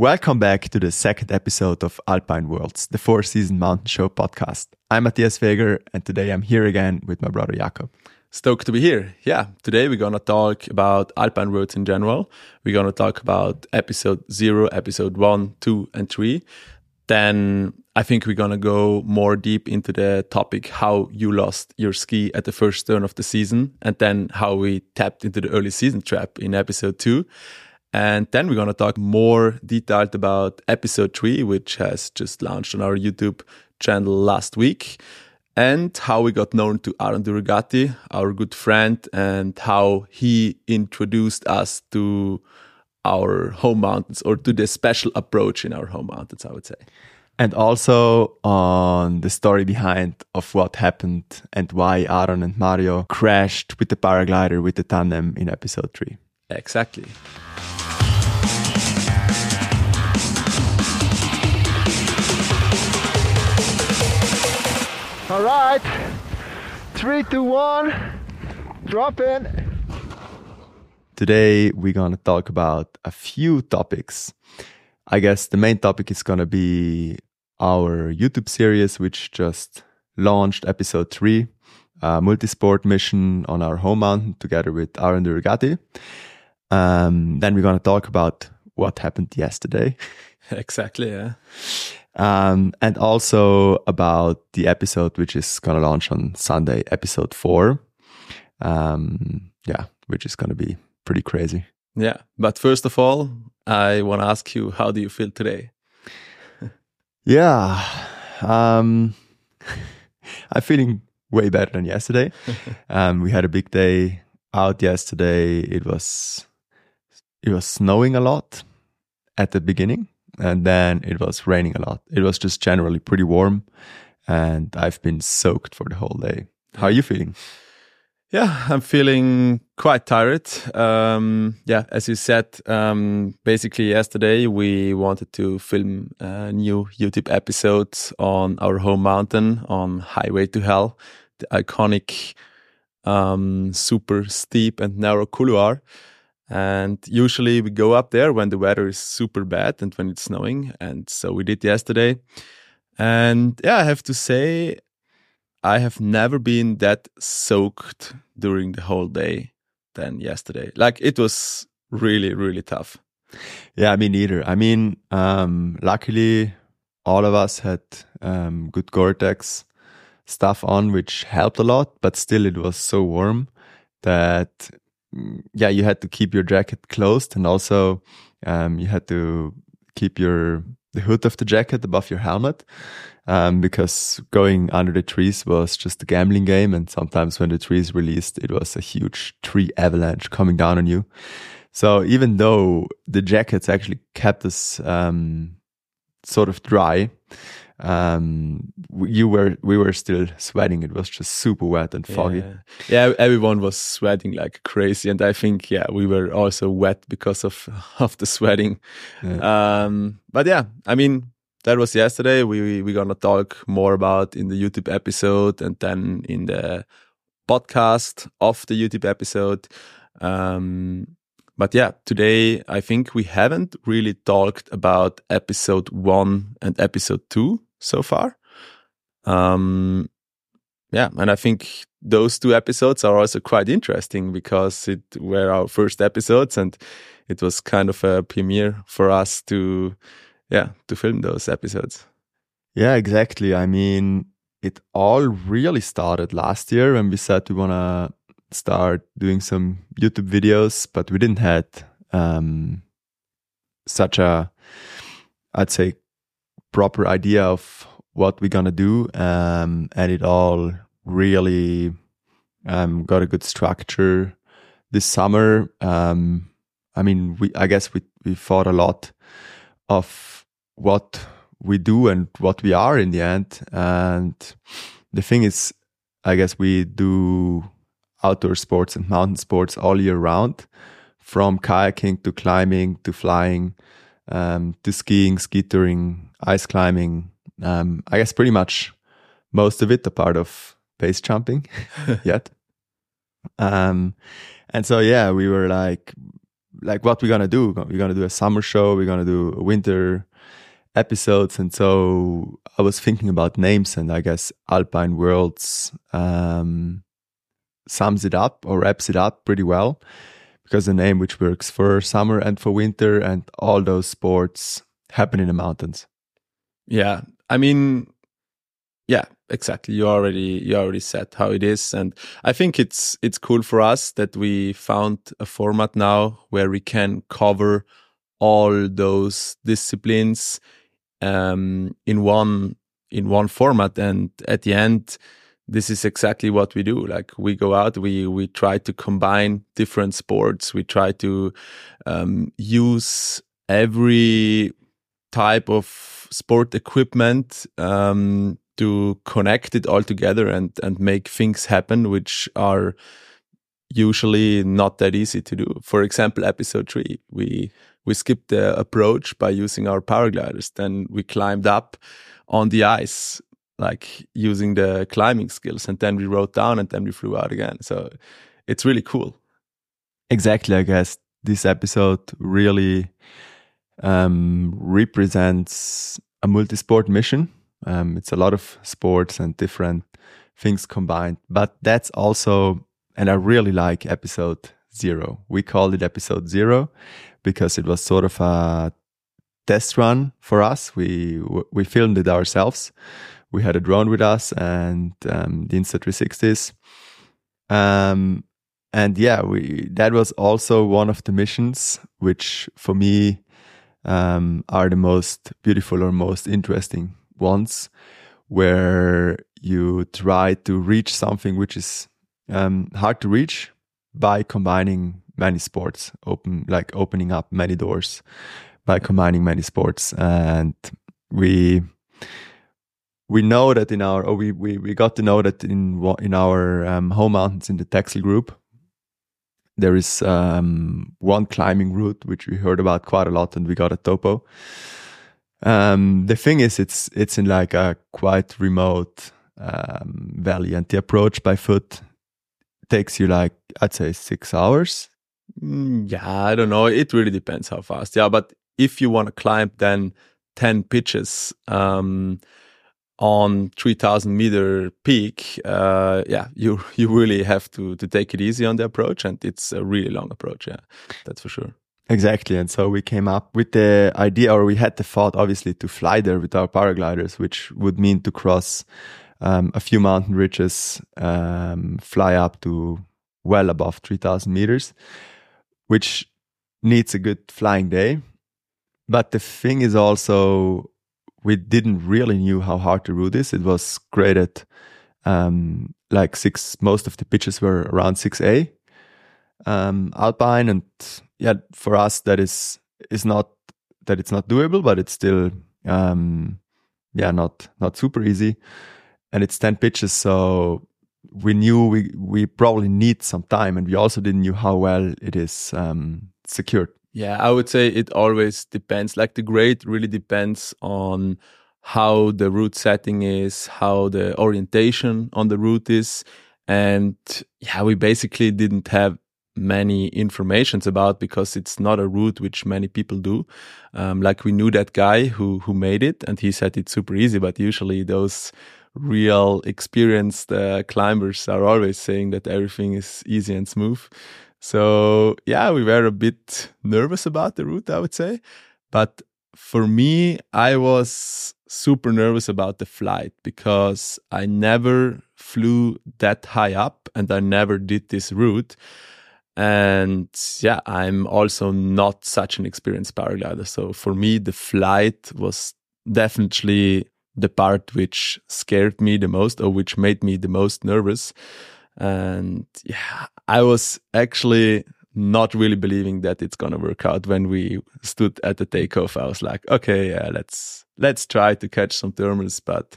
Welcome back to the second episode of Alpine Worlds, the four season mountain show podcast. I'm Matthias Weger, and today I'm here again with my brother Jakob. Stoked to be here. Yeah, today we're going to talk about Alpine Worlds in general. We're going to talk about episode zero, episode one, two, and three. Then I think we're going to go more deep into the topic how you lost your ski at the first turn of the season, and then how we tapped into the early season trap in episode two. And then we're going to talk more detailed about episode three, which has just launched on our YouTube channel last week, and how we got known to Aaron Durogati, our good friend, and how he introduced us to our home mountains or to the special approach in our home mountains, I would say. And also on the story behind of what happened and why Aaron and Mario crashed with the paraglider with the tandem in episode three. Exactly. All right, three, two, one, drop in. Today we're gonna talk about a few topics. I guess the main topic is gonna be our YouTube series, which just launched episode three, a multi-sport mission on our home mountain together with Aaron Durogati. Um, then we're gonna talk about what happened yesterday. Exactly, yeah. Um, and also about the episode which is gonna launch on Sunday, episode four. Um, yeah, which is gonna be pretty crazy. Yeah. But first of all, I want to ask you, how do you feel today? Yeah, um, I'm feeling way better than yesterday. um, we had a big day out yesterday. It was it was snowing a lot at the beginning, and then it was raining a lot. It was just generally pretty warm, and I've been soaked for the whole day. How are you feeling? Yeah, I'm feeling quite tired. Um, yeah, as you said, um, basically yesterday we wanted to film a new YouTube episode on our home mountain on Highway to Hell, the iconic, um, super steep and narrow couloir. And usually we go up there when the weather is super bad and when it's snowing. And so we did yesterday. And yeah, I have to say, I have never been that soaked during the whole day than yesterday. Like it was really, really tough. Yeah, me neither. I mean, um, luckily, all of us had um, good Gore-Tex stuff on, which helped a lot. But still, it was so warm that yeah, you had to keep your jacket closed, and also um, you had to keep your the hood of the jacket above your helmet um, because going under the trees was just a gambling game. And sometimes when the trees released, it was a huge tree avalanche coming down on you. So even though the jackets actually kept us um, sort of dry, um, you were we were still sweating. It was just super wet and foggy. Yeah. yeah, everyone was sweating like crazy, and I think yeah, we were also wet because of of the sweating. Yeah. Um, but yeah, I mean that was yesterday. We we're gonna talk more about in the YouTube episode, and then in the podcast of the YouTube episode. Um, but yeah, today I think we haven't really talked about episode one and episode two so far. Um, yeah, and I think those two episodes are also quite interesting because it were our first episodes and it was kind of a premiere for us to, yeah, to film those episodes. Yeah, exactly. I mean, it all really started last year when we said we want to start doing some YouTube videos, but we didn't had um, such a, I'd say, proper idea of what we're gonna do, um, and it all really um, got a good structure this summer. Um, I mean, we I guess we we thought a lot of what we do and what we are in the end, and the thing is, I guess we do outdoor sports and mountain sports all year round, from kayaking to climbing to flying um, to skiing, ski touring, ice climbing. Um, I guess pretty much most of it, a part of base jumping yet. Um, and so, yeah, we were like, like what we're gonna do. We're gonna do a summer show. We're gonna do winter episodes, and so I was thinking about names, and I guess Alpine Worlds um, sums it up or wraps it up pretty well because a name which works for summer and for winter, and all those sports happen in the mountains. Yeah, I mean, yeah, exactly. You already you already said how it is, and I think it's it's cool for us that we found a format now where we can cover all those disciplines um, in one in one format, and at the end, this is exactly what we do. Like we go out, we we try to combine different sports. We try to um, use every type of sport equipment um, to connect it all together and and make things happen, which are usually not that easy to do. For example, episode three, we we skipped the approach by using our paragliders. Then we climbed up on the ice, like using the climbing skills, and then we rode down, and then we flew out again. So it's really cool. Exactly, I guess this episode really um, represents a multi-sport mission um, it's a lot of sports and different things combined. But that's also, and I really like episode zero. We called it episode zero because it was sort of a test run for us. We we filmed it ourselves. We had a drone with us and um, the Insta360s. Um, and yeah, we that was also one of the missions, which for me um, are the most beautiful or most interesting ones, where you try to reach something which is um, hard to reach by combining many sports, open like opening up many doors by combining many sports. And we we know that in our or we we, we got to know that in in our um, home mountains in the Texel group there is um, one climbing route which we heard about quite a lot and we got a topo um, the thing is, it's it's in like a quite remote um, valley, and the approach by foot takes you like I'd say six hours. Mm, yeah, I don't know. It really depends how fast. Yeah, but if you want to climb, then ten pitches um, on three thousand meter peak, uh, yeah, you you really have to to take it easy on the approach, and it's a really long approach. Yeah, that's for sure. Exactly. And so we came up with the idea, or we had the thought, obviously, to fly there with our paragliders, which would mean to cross um, a few mountain ridges, um, fly up to well above 3000 meters, which needs a good flying day. But the thing is also, we didn't really knew how hard to do this. It was graded um, like six, most of the pitches were around 6A um, alpine and yeah, for us that is is not that it's not doable, but it's still um, yeah not not super easy, and it's ten pitches, so we knew we we probably need some time, and we also didn't knew how well it is um, secured. Yeah, I would say it always depends. Like the grade really depends on how the route setting is, how the orientation on the route is. And yeah, we basically didn't have many informations about because it's not a route which many people do. Um, like we knew that guy who who made it, and he said it's super easy. But usually those real experienced uh, climbers are always saying that everything is easy and smooth. So yeah, we were a bit nervous about the route, I would say. But for me, I was super nervous about the flight because I never flew that high up and I never did this route. And yeah, I'm also not such an experienced paraglider. So for me, the flight was definitely the part which scared me the most or which made me the most nervous. And yeah, I was actually not really believing that it's gonna work out when we stood at the takeoff. I was like, okay, yeah, let's let's try to catch some thermals, but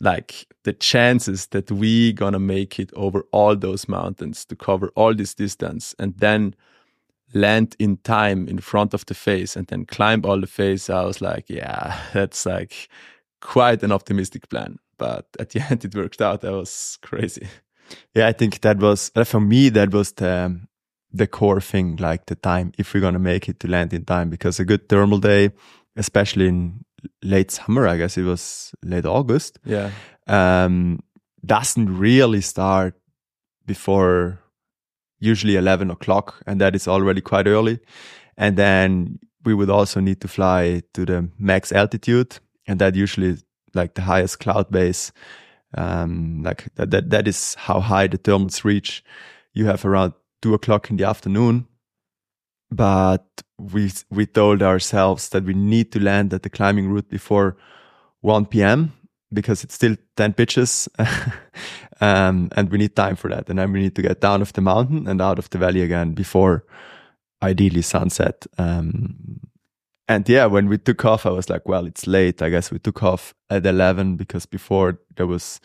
like the chances that we gonna make it over all those mountains to cover all this distance and then land in time in front of the face and then climb all the face i was like yeah that's like quite an optimistic plan. But at the end it worked out. That was crazy yeah i think that was uh, for me that was the the core thing, like the time, if we're gonna make it to land in time, because a good thermal day, especially in late summer, I guess it was late August, Yeah. um, doesn't really start before usually 11 o'clock and that is already quite early and then we would also need to fly to the max altitude and that usually like the highest cloud base um, like that, that that is how high the thermals reach. You have around two o'clock in the afternoon. But we we told ourselves that we need to land at the climbing route before 1 p.m because it's still 10 pitches. Um, and we need time for that. And then we need to get down of the mountain and out of the valley again before ideally sunset. Um, and yeah when we took off i was like well it's late i guess we took off at 11 because before there was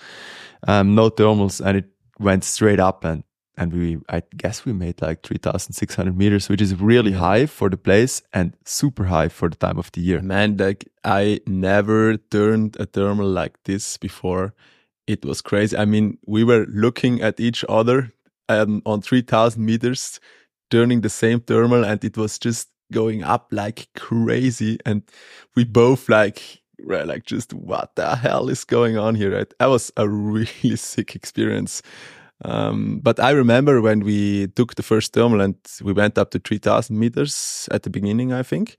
um, no thermals and it went straight up and and we i guess we made like 3600 meters which is really high for the place and super high for the time of the year Man, like I never turned a thermal like this before. It was crazy. I mean, we were looking at each other um, on 3000 meters, turning the same thermal, and it was just going up like crazy. And we both like, were like, just what the hell is going on here? Right? That was a really sick experience. Um, but I remember when we took the first thermal and we went up to 3000 meters at the beginning, I think.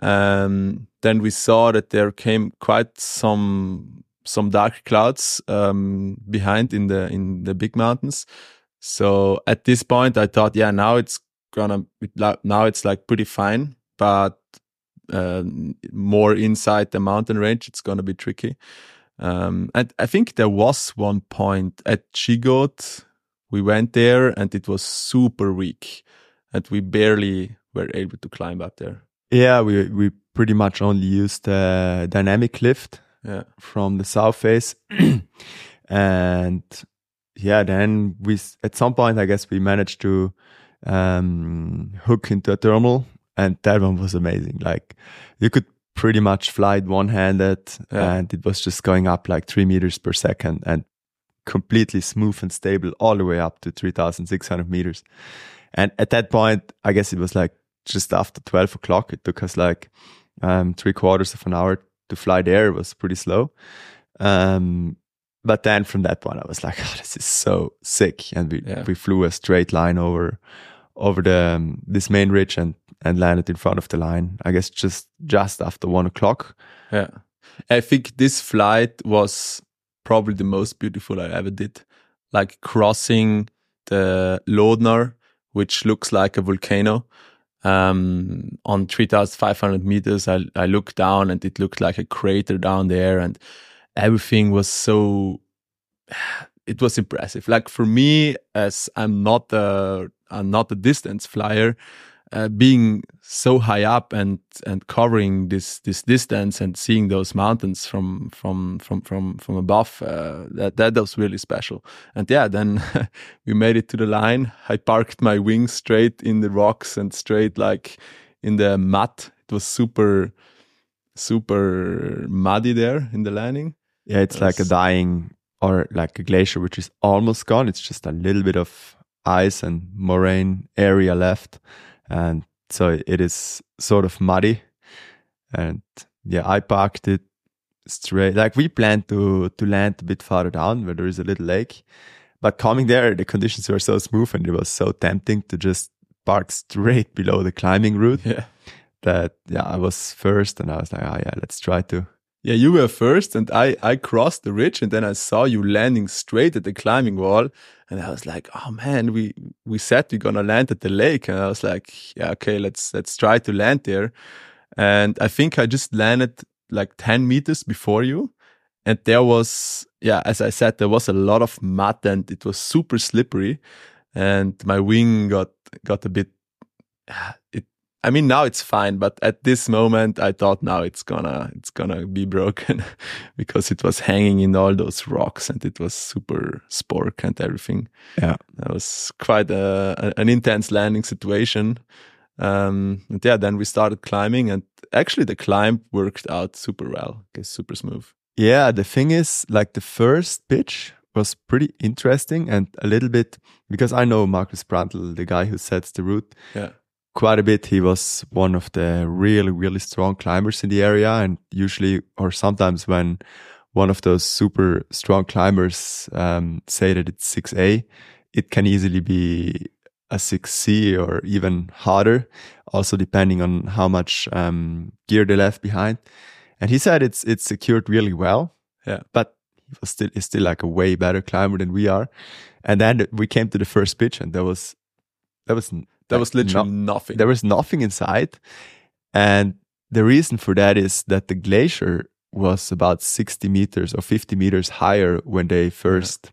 Um, then we saw that there came quite some some dark clouds um, behind in the in the big mountains. So at this point, I thought, yeah, now it's gonna now it's like pretty fine, but uh, more inside the mountain range, it's gonna be tricky. Um, and I think there was one point at Chigot, we went there and it was super weak, and we barely were able to climb up there. Yeah, we we pretty much only used the dynamic lift Yeah. from the south face, and yeah, then we at some point I guess we managed to um, hook into a thermal, and that one was amazing. Like you could pretty much fly it one handed, Yeah. and it was just going up like three meters per second and completely smooth and stable all the way up to three thousand six hundred meters. And at that point, I guess it was like just after 12 o'clock. It took us like um, three quarters of an hour to fly there. It was pretty slow. Um, but then from that point, I was like, oh, this is so sick. And we, Yeah. we flew a straight line over, over the, um, this main ridge and, and landed in front of the line. I guess just, just after one o'clock. Yeah. I think this flight was probably the most beautiful I ever did. Like crossing the Lodner, which looks like a volcano. Um, on 3,500 meters, I, I looked down and it looked like a crater down there and everything was so, it was impressive. Like for me, as I'm not a, I'm not a distance flyer, uh, being so high up and and covering this this distance and seeing those mountains from from from from from above uh, that that was really special and yeah then we made it to the line i parked my wings straight in the rocks and straight like in the mud it was super super muddy there in the landing Yeah. It's like a dying or like a glacier, which is almost gone. It's just a little bit of ice and moraine area left. And so it is sort of muddy. And yeah, I parked it straight. Like we planned to, to land a bit farther down where there is a little lake. But coming there, the conditions were so smooth and it was so tempting to just park straight below the climbing route yeah that, yeah, I was first and I was like, oh yeah, let's try to. Yeah, you were first, and I I crossed the ridge, and then I saw you landing straight at the climbing wall, and I was like, "Oh man, we we said we're gonna land at the lake," and I was like, "Yeah, okay, let's let's try to land there." And I think I just landed like ten meters before you, and there was yeah, as I said, there was a lot of mud, and it was super slippery, and my wing got got a bit it I mean now it's fine, but at this moment I thought now it's gonna it's gonna be broken because it was hanging in all those rocks and it was super spork and everything. Yeah. That was quite a, an intense landing situation. Um, and yeah, then we started climbing and actually the climb worked out super well. Okay, super smooth. Yeah, the thing is, like the first pitch was pretty interesting and a little bit because I know Markus Brandl, the guy who sets the route, Yeah. Quite a bit. He was one of the really, really strong climbers in the area. And usually, or sometimes when one of those super strong climbers um, say that it's 6A, it can easily be a 6C or even harder, also depending on how much um, gear they left behind. And he said it's it's secured really well. Yeah. But he was still is still like a way better climber than we are. And then we came to the first pitch and there was there was That was literally no- nothing. there was nothing inside. And the reason for that is that the glacier was about 60 meters or 50 meters higher when they first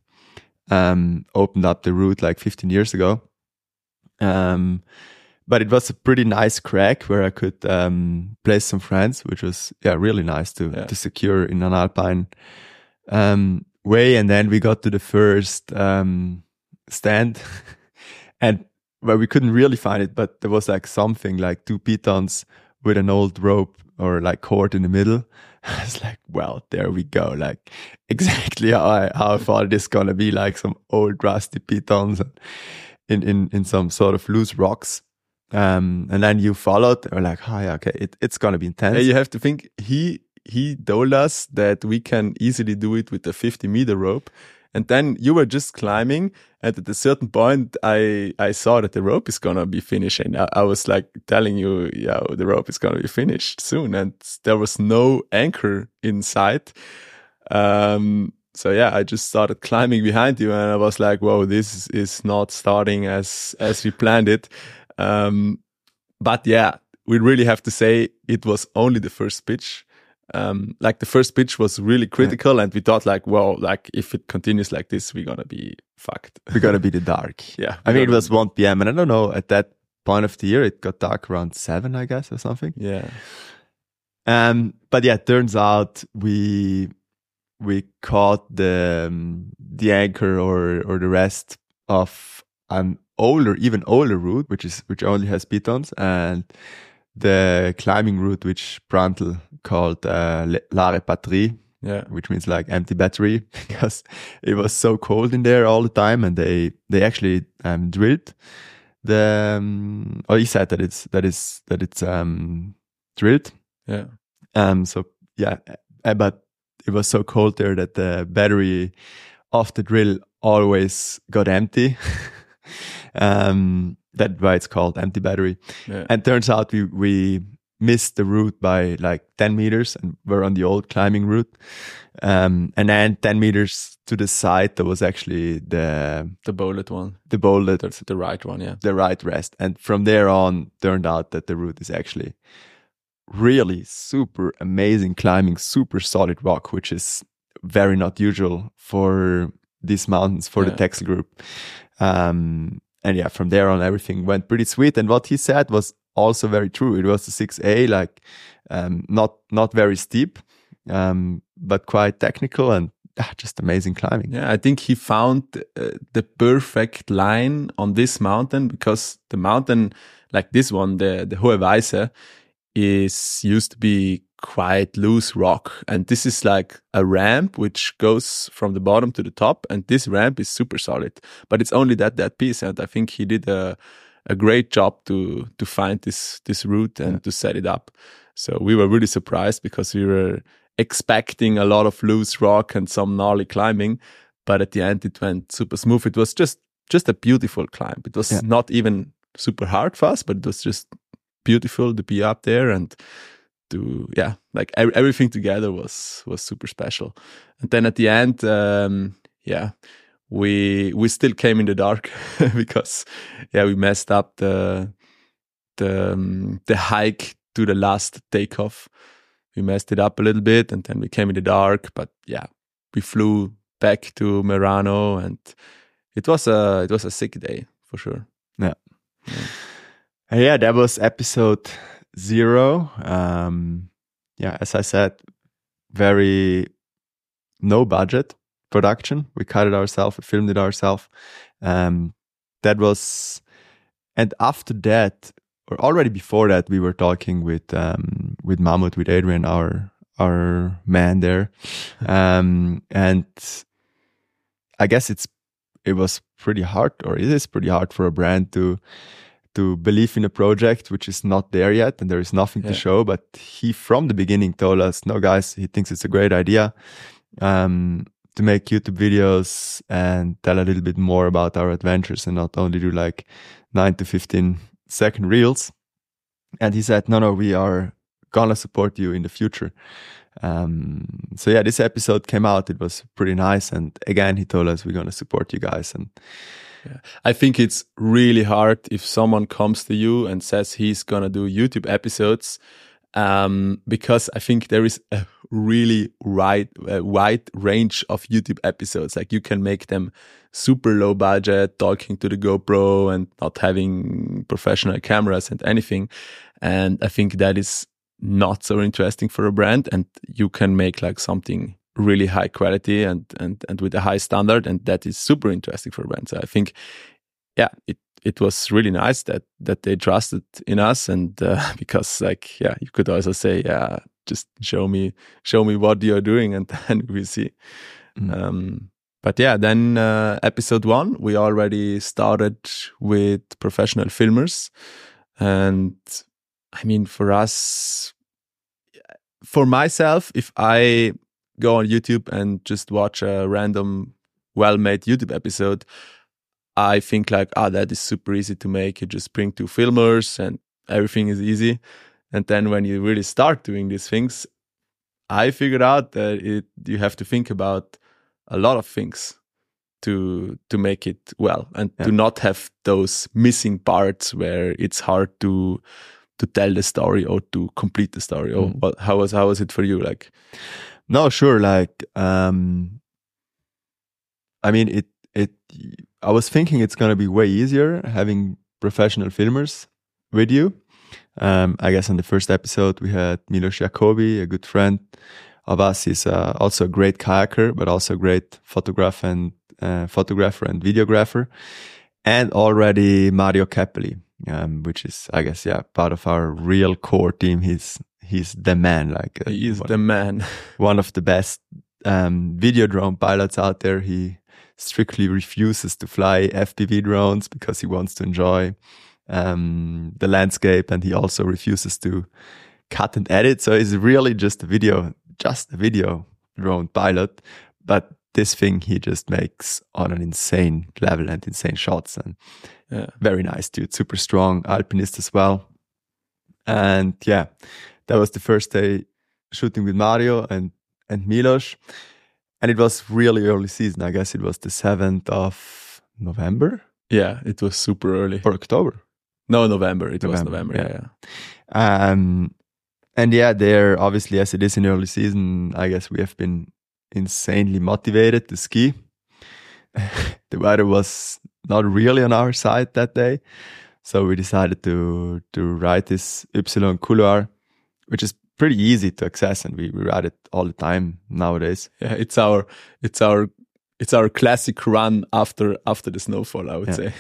um, opened up the route like 15 years ago. Um, but it was a pretty nice crack where I could um, place some friends, which was yeah really nice to Yeah. to secure in an alpine um, way. And then we got to the first um, stand, and where we couldn't really find it, but there was like something like two pitons with an old rope or like cord in the middle. I was like, well, there we go. Like exactly how I, how I thought it is gonna be, like some old rusty pitons in in in some sort of loose rocks. Um, and then you followed. We're like, oh yeah, okay, it, it's gonna be intense. You have to think he he told us that we can easily do it with a 50 meter rope. And then you were just climbing, and at a certain point, I I saw that the rope is gonna be finished, and I, I was like telling you, yeah, the rope is gonna be finished soon, and there was no anchor inside. Um, so yeah, I just started climbing behind you, and I was like, "Whoa, this is, is not starting as as we planned it." Um, but yeah, we really have to say it was only the first pitch. Um, like the first pitch was really critical, and we thought like, well, like if it continues like this, we're gonna be fucked. We're gonna be the dark. yeah, I mean, it was 1 p.m. and I don't know at that point of the year it got dark around seven, I guess, or something. yeah, Um, but yeah, it turns out we we caught the um, the anchor or or the rest of an older, even older route, which is which only has pitons, and the climbing route which Brandl called uh, La Repatrie, yeah, which means like empty battery because it was so cold in there all the time and they they actually um drilled the um, or he said that it's that is that it's um drilled. Yeah, um so yeah uh, but it was so cold there that the battery of the drill always got empty. Um that's why it's called empty battery. Yeah. and turns out we we missed the route by like 10 meters and we're on the old climbing route. Um and then 10 meters to the side there was actually the the bullet one, the boulder the, the right one, yeah, the right rest. And from there on turned out that the route is actually really super amazing climbing super solid rock which is very not usual for these mountains for the Yeah. texel group. Um and yeah from there on everything went pretty sweet. And what he said was also very true. It was a 6a like um not not very steep um but quite technical and ah, just amazing climbing. Yeah, I think he found uh, the perfect line on this mountain because the mountain, like this one, the the Hohe Weisse, is used to be quite loose rock, and this is like a ramp which goes from the bottom to the top, and this ramp is super solid, but it's only that that piece, and I think he did a a great job to to find this this route and to set it up. So we were really surprised because we were expecting a lot of loose rock and some gnarly climbing, but at the end it went super smooth. It was just just a beautiful climb. It was Yeah. not even super hard for us, but it was just beautiful to be up there and to yeah, like ev- everything together was was super special. And then at the end, um, yeah, we we still came in the dark because yeah we messed up the the um, the hike to the last takeoff. We messed it up a little bit, and then we came in the dark. But yeah, we flew back to Merano, and it was a it was a sick day for sure. Yeah, yeah, that was episode zero. Um, yeah, as I said, very no budget production. We cut it ourselves, we filmed it ourselves. Um, that was, and after that, or already before that, we were talking with um, with Mahmoud, with Adrian, our our man there, um, and I guess it's it was pretty hard, or it is pretty hard for a brand to to believe in a project which is not there yet and there is nothing Yeah. to show. But he from the beginning told us, no, guys, he thinks it's a great idea um, to make YouTube videos and tell a little bit more about our adventures and not only do like nine to fifteen second reels. And he said, no, no, we are gonna support you in the future. Um, so yeah, this episode came out. It was pretty nice. And again, he told us we're gonna support you guys. And I think it's really hard if someone comes to you and says he's gonna do YouTube episodes, um, because I think there is a really wide, wide range of YouTube episodes. Like you can make them super low budget, talking to the GoPro and not having professional cameras and anything. And I think that is not so interesting for a brand. And you can make like something really high quality and and and with a high standard, and that is super interesting for a brand. So I think, yeah, it it was really nice that that they trusted in us, and uh, because like yeah, you could also say yeah, just show me show me what you're doing, and then we see. Mm. Um, but yeah, then uh, episode one, we already started with professional filmers, and I mean, for us, for myself, if I go on YouTube and just watch a random, well made YouTube episode, I think like, ah, that is super easy to make. You just bring two filmers and everything is easy. And then when you really start doing these things, I figured out that it you have to think about a lot of things to to make it well and Yeah. to not have those missing parts where it's hard to to tell the story or to complete the story. Or Mm. what, how was how was it for you? Like, No, sure. Like, um, I mean, it, it, I was thinking it's going to be way easier having professional filmers with you. Um, I guess in the first episode, we had Milos Jacobi, a good friend of us. He's uh, also a great kayaker, but also a great photographer and uh, photographer and videographer. And already Mario Käpelli, um, which is, I guess, yeah, part of our real core team. He's, he's the man, like, uh, he is one- the man. one of the best um, video drone pilots out there. He strictly refuses to fly FPV drones because he wants to enjoy um, the landscape, and he also refuses to cut and edit. So he's really just a video, just a video drone pilot. But this thing he just makes on an insane level and insane shots, and Yeah. very nice dude, super strong alpinist as well. And yeah, that was the first day shooting with Mario and and Milos, and it was really early season. I guess it was the seventh of November Yeah, it was super early. or October. No, November. It was November, November. Yeah, yeah. yeah. Um, and yeah, there obviously as it is in early season, I guess we have been insanely motivated to ski. the weather was not really on our side that day, so we decided to to ride this Ypsilon couloir, which is pretty easy to access, and we, we ride it all the time nowadays. Yeah, it's our it's our it's our classic run after after the snowfall. I would Yeah. say.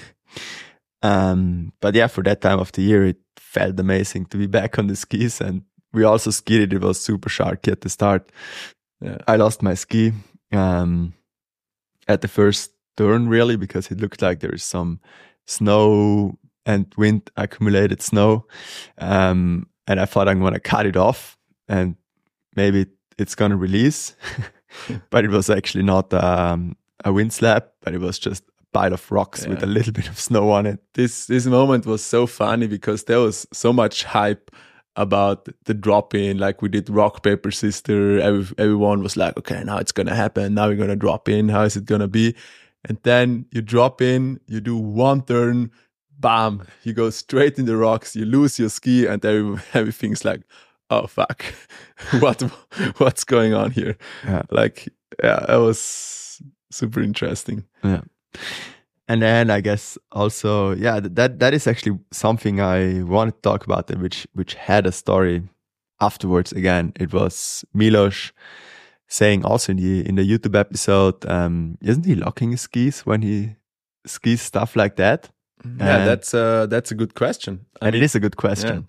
Um, but yeah, for that time of the year, it felt amazing to be back on the skis. And we also skied it. It was super sharky at the start. Yeah. I lost my ski, um, at the first turn really, because it looked like there is some snow and wind accumulated snow. Um, and I thought I'm going to cut it off and maybe it's going to release, but it was actually not, um, a wind slab, but it was just a pile of rocks with a little bit of snow on it. this this moment was so funny because there was so much hype about the drop in like we did rock paper sister Every, everyone was like okay now it's gonna happen. Now we're gonna drop in. How is it gonna be? And then you drop in you do one turn bam you go straight in the rocks you lose your ski and everything's like oh fuck what what's going on here Yeah. like yeah it was super interesting Yeah. And then I guess also, yeah, that that is actually something I wanted to talk about, which which had a story afterwards. Again, it was Milos saying also in the in the YouTube episode, um, isn't he locking his skis when he skis stuff like that? Yeah And- that's uh that's a good question I And mean- it is a good question.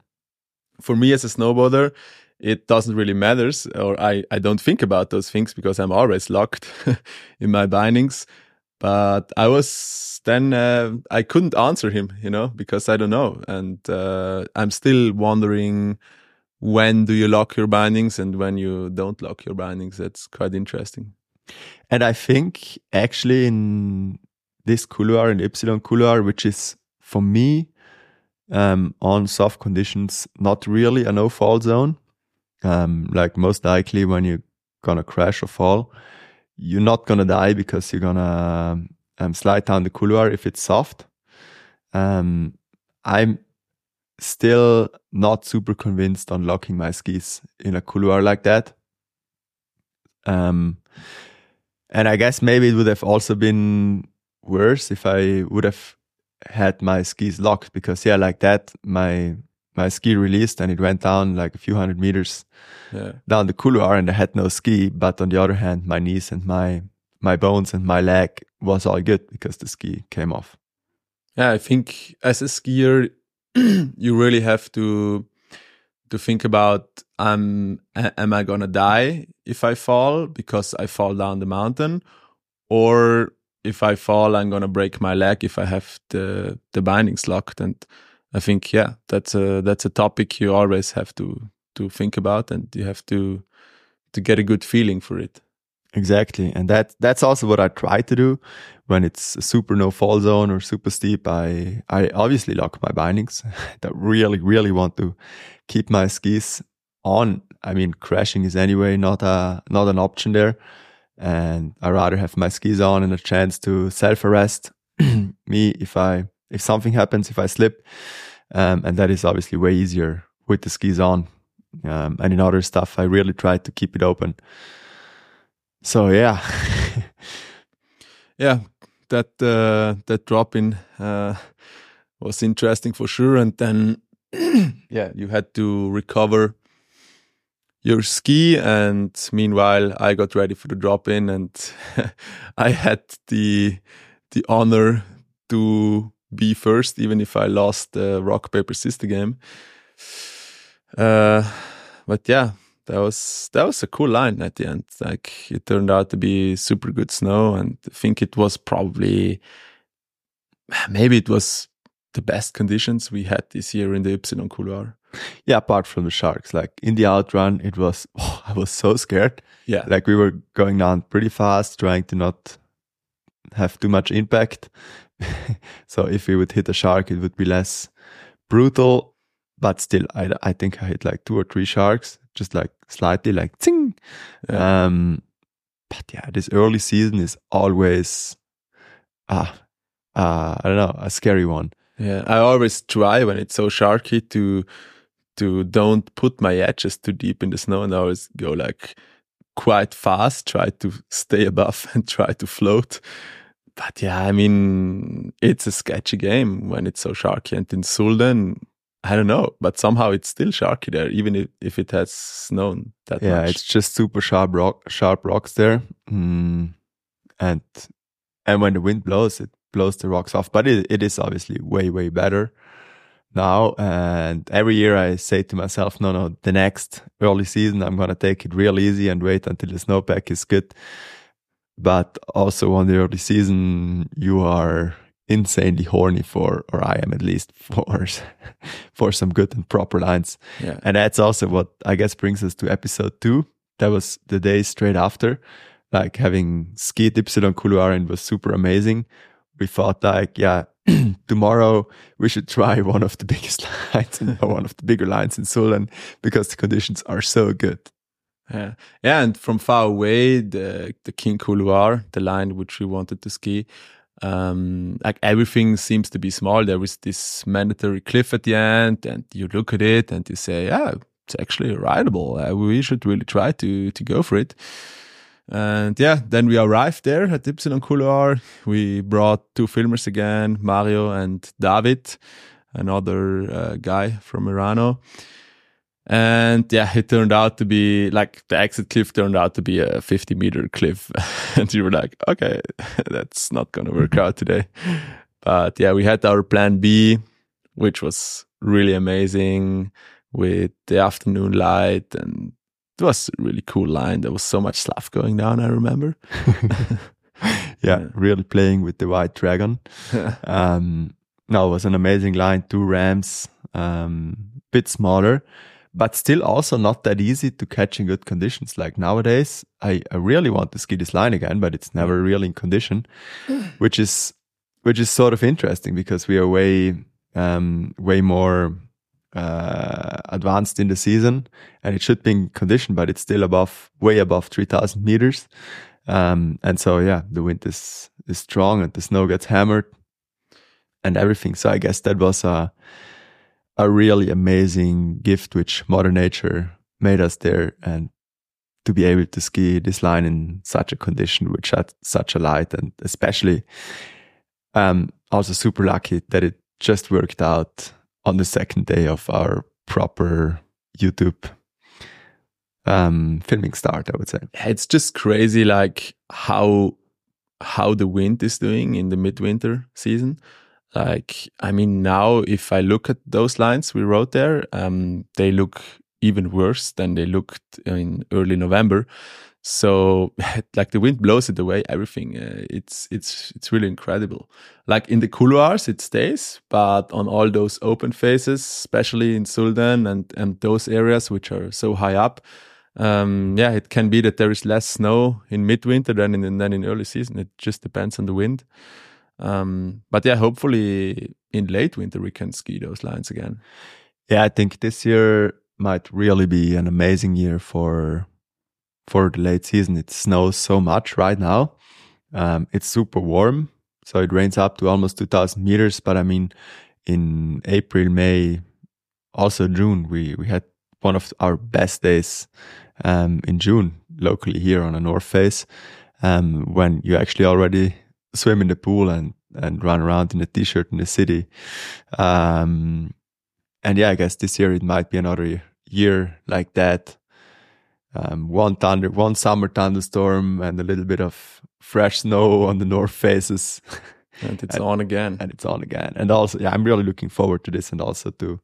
for me as a snowboarder, it doesn't really matters, or I, I don't think about those things because I'm always locked in my bindings. but I was then uh, I couldn't answer him, you know, because I don't know, and uh, I'm still wondering when do you lock your bindings and when you don't lock your bindings. That's quite interesting. And I think actually in this couloir and Ypsilon couloir, which is for me um, on soft conditions, not really a no fall zone. Um, like most likely when you're gonna crash or fall, you're not gonna die because you're gonna um, slide down the couloir if it's soft. Um, I'm still not super convinced on locking my skis in a couloir like that. Um, and I guess maybe it would have also been worse if I would have had my skis locked because yeah, like that, my my ski released and it went down like a few hundred meters Yeah. down the couloir and I had no ski. But on the other hand, my knees and my my bones and my leg was all good because the ski came off. Yeah, I think as a skier, you really have to to think about um am I gonna die if I fall because I fall down the mountain, or if I fall I'm gonna break my leg if I have the the bindings locked. And I think yeah, that's a that's a topic you always have to to think about, and you have to to get a good feeling for it. Exactly. And that that's also what I try to do when it's super no fall zone or super steep. I I obviously lock my bindings. I really, really want to keep my skis on. I mean crashing is anyway not a not an option there. And I rather have my skis on and a chance to self arrest me if I if something happens, if I slip. Um, and that is obviously way easier with the skis on. Um, and in other stuff I really try to keep it open. So yeah, yeah, that uh, that drop in uh, was interesting for sure. And then, yeah, you had to recover your ski, and meanwhile, I got ready for the drop in, and I had the the honor to be first, even if I lost the rock paper sister game. Uh, but yeah, that was that was a cool line at the end. Like it turned out to be super good snow, and I think it was probably maybe it was the best conditions we had this year in the Ypsilon couloir. Yeah. Apart from the sharks, like in the outrun, it was oh, I was so scared. Yeah, Like we were going down pretty fast, trying to not have too much impact. so if we would hit a shark, it would be less brutal. But still, I I think I hit like two or three sharks, just like slightly, like ting. Yeah. Um, but yeah, this early season is always ah, uh, I don't know, a scary one. yeah. I always try when it's so sharky to to don't put my edges too deep in the snow, and always go like quite fast, try to stay above and try to float. But yeah, I mean, it's a sketchy game when it's so sharky. And in Sulden, I don't know, but somehow it's still sharky there, even if, if it has snowed that yeah, much. it's just super sharp rock, sharp rocks there, mm, and and when the wind blows, it blows the rocks off. But it, it is obviously way way better now. And every year I say to myself, no, no, the next early season I'm gonna take it real easy and wait until the snowpack is good. But also on the early season, you are insanely horny for, or I am at least for, for some good and proper lines. yeah. And that's also what I guess brings us to episode two. That was the day straight after, like having skied Ypsilon Couloir and was super amazing. We thought like, yeah, tomorrow we should try one of the biggest lines one of the bigger lines in Sulden because the conditions are so good. Yeah, yeah, and from far away, the the King Couloir, the line which we wanted to ski, um, like everything seems to be small. There is this mandatory cliff at the end, and you look at it and you say, "Yeah, it's actually rideable. Uh, we should really try to to go for it." And yeah, then we arrived there at Ypsilon Couloir. We brought two filmers again, Mario and David, another uh, guy from Merano. And yeah, it turned out to be like the exit cliff turned out to be a 50 meter cliff. and you were like, okay, that's not going to work out today. But yeah, we had our plan B, which was really amazing with the afternoon light. And it was a really cool line. There was so much stuff going down, I remember. yeah, Yeah. really playing with the white dragon. um, no, it was an amazing line. Two rams, um, bit smaller, but still also not that easy to catch in good conditions. Like nowadays, I, I really want to ski this line again, but it's never really in condition, which is which is sort of interesting because we are way um, way more uh, advanced in the season, and it should be in condition, but it's still above way above three thousand meters. Um, and so yeah, the wind is is strong and the snow gets hammered and everything. So I guess that was a a really amazing gift which modern Nature made us there and to be able to ski this line in such a condition which had such a light and especially um also super lucky that it just worked out on the second day of our proper YouTube um filming start, I would say. it's just crazy like how how the wind is doing in the midwinter season like i mean now if i look at those lines we wrote there um they look even worse than they looked in early november so like the wind blows it away everything uh, it's it's it's really incredible like in the couloirs it stays but on all those open faces especially in Sulden and and those areas which are so high up um, yeah, it can be that there is less snow in midwinter than in than in early season. It just depends on the wind. Um, but yeah, hopefully in late winter we can ski those lines again. Yeah, I think this year might really be an amazing year for for the late season. It snows so much right now. Um, it's super warm, so it rains up to almost 2,000 meters. But I mean, in April, May, also June, we we had one of our best days um, in June locally here on the North Face, um, when you actually already swim in the pool and and run around in a t-shirt in the city. Um, and yeah, I guess this year it might be another year like that. Um, one thunder, one summer thunderstorm, and a little bit of fresh snow on the north faces, And it's And- on again. and it's on again. And also, yeah, I'm really looking forward to this, and also to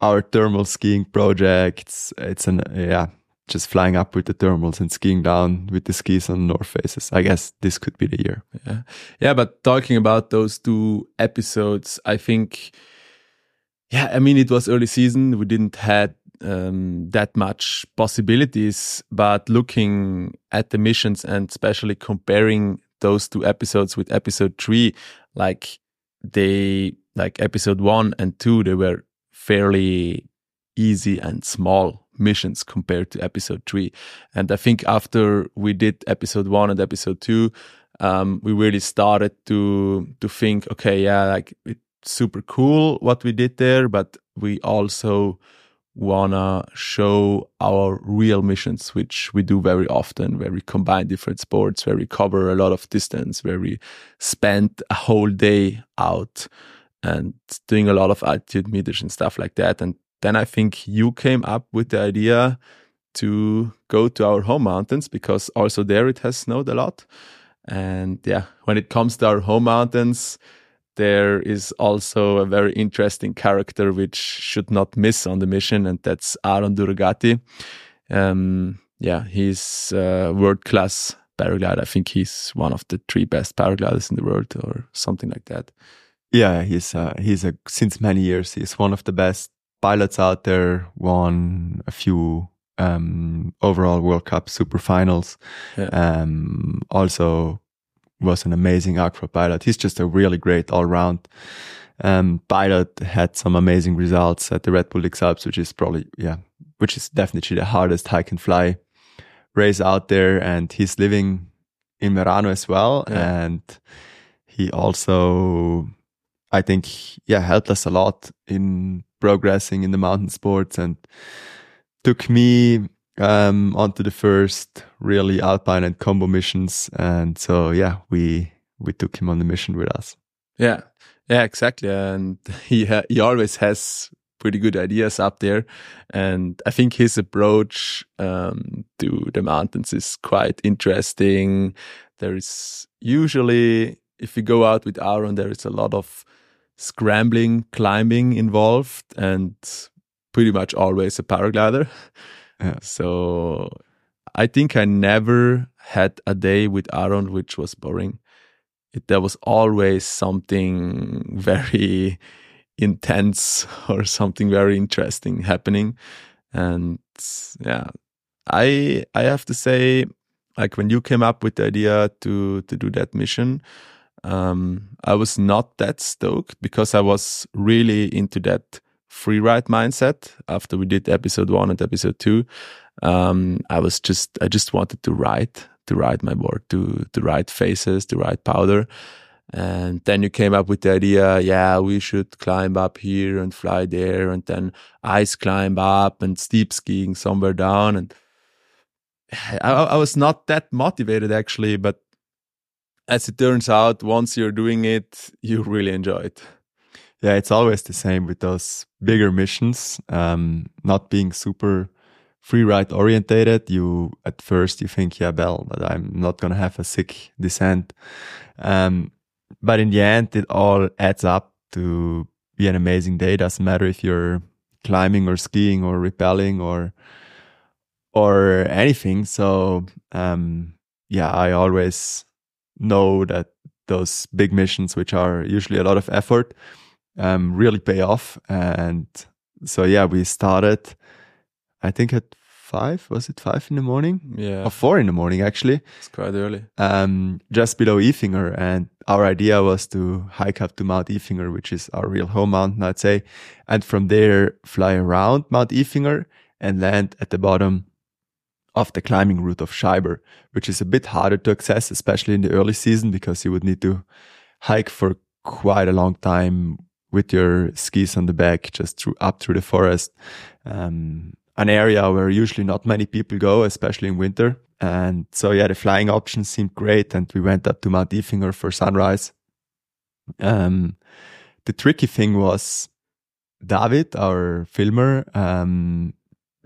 our thermal skiing projects. It's an yeah, just flying up with the thermals and skiing down with the skis on the north faces. I guess this could be the year. Yeah. Yeah, but talking about those two episodes, I think yeah, I mean it was early season. We didn't had um, that much possibilities, but looking at the missions and especially comparing those two episodes with episode three, like they like episode one and two, they were fairly easy and small missions compared to episode three. And I think after we did episode one and episode two, um, we really started to to think, okay, yeah, like it's super cool what we did there, but we also wanna show our real missions, which we do very often, where we combine different sports, where we cover a lot of distance, where we spend a whole day out and doing a lot of altitude meters and stuff like that. And then I think you came up with the idea to go to our home mountains because also there it has snowed a lot. And yeah, when it comes to our home mountains, there is also a very interesting character which should not miss on the mission, and that's Aaron Durogati. Um, yeah, he's a world class paraglider. I think he's one of the three best paragliders in the world, or something like that. Yeah, he's uh, he's a since many years he's one of the best pilots out there. Won a few um, overall World Cup super finals. Yeah. Um, also was an amazing aqua pilot. He's just a really great all round um, pilot. Had some amazing results at the Red Bull X Alps, which is probably yeah, which is definitely the hardest hike and fly race out there. And he's living in Merano as well, Yeah. and he also I think, yeah, helped us a lot in progressing in the mountain sports and took me um, onto the first really alpine and combo missions. And so, yeah, we we took him on the mission with us. Yeah, yeah, exactly. And he ha- he always has pretty good ideas up there, and I think his approach um, to the mountains is quite interesting. There is usually, if you go out with Aaron, there is a lot of scrambling, climbing involved, and pretty much always a paraglider. So I think I never had a day with Aaron which was boring. It, there was always something very intense or something very interesting happening, and yeah, I I have to say, like when you came up with the idea to to do that mission, um, I was not that stoked because I was really into that free ride mindset after we did episode one and episode two. Um, I was just I just wanted to ride to ride my board to to ride faces to ride powder. And then you came up with the idea, yeah, we should climb up here and fly there, and then ice climb up and steep skiing somewhere down. And I, I was not that motivated actually, but as it turns out, once you're doing it, you really enjoy it. Yeah, it's always the same with those bigger missions. Um, not being super free ride orientated, you at first you think, yeah, well, but I'm not gonna have a sick descent. Um, but in the end, it all adds up to be an amazing day. Doesn't matter if you're climbing or skiing or rappelling or or anything. So um, yeah, I always know that those big missions, which are usually a lot of effort, um, really pay off. And so yeah, we started. I think at five was it five in the morning? Yeah, or four in the morning actually. It's quite early. Um, just below Ifinger, and our idea was to hike up to Mount Ifinger, which is our real home mountain, I'd say, and from there fly around Mount Ifinger and land at the bottom of the climbing route of Scheiber, which is a bit harder to access, especially in the early season, because you would need to hike for quite a long time with your skis on the back, just through up through the forest. Um, an area where usually not many people go, especially in winter. And so, yeah, the flying options seemed great. And we went up to Mount Ifinger for sunrise. Um, the tricky thing was David, our filmer, um,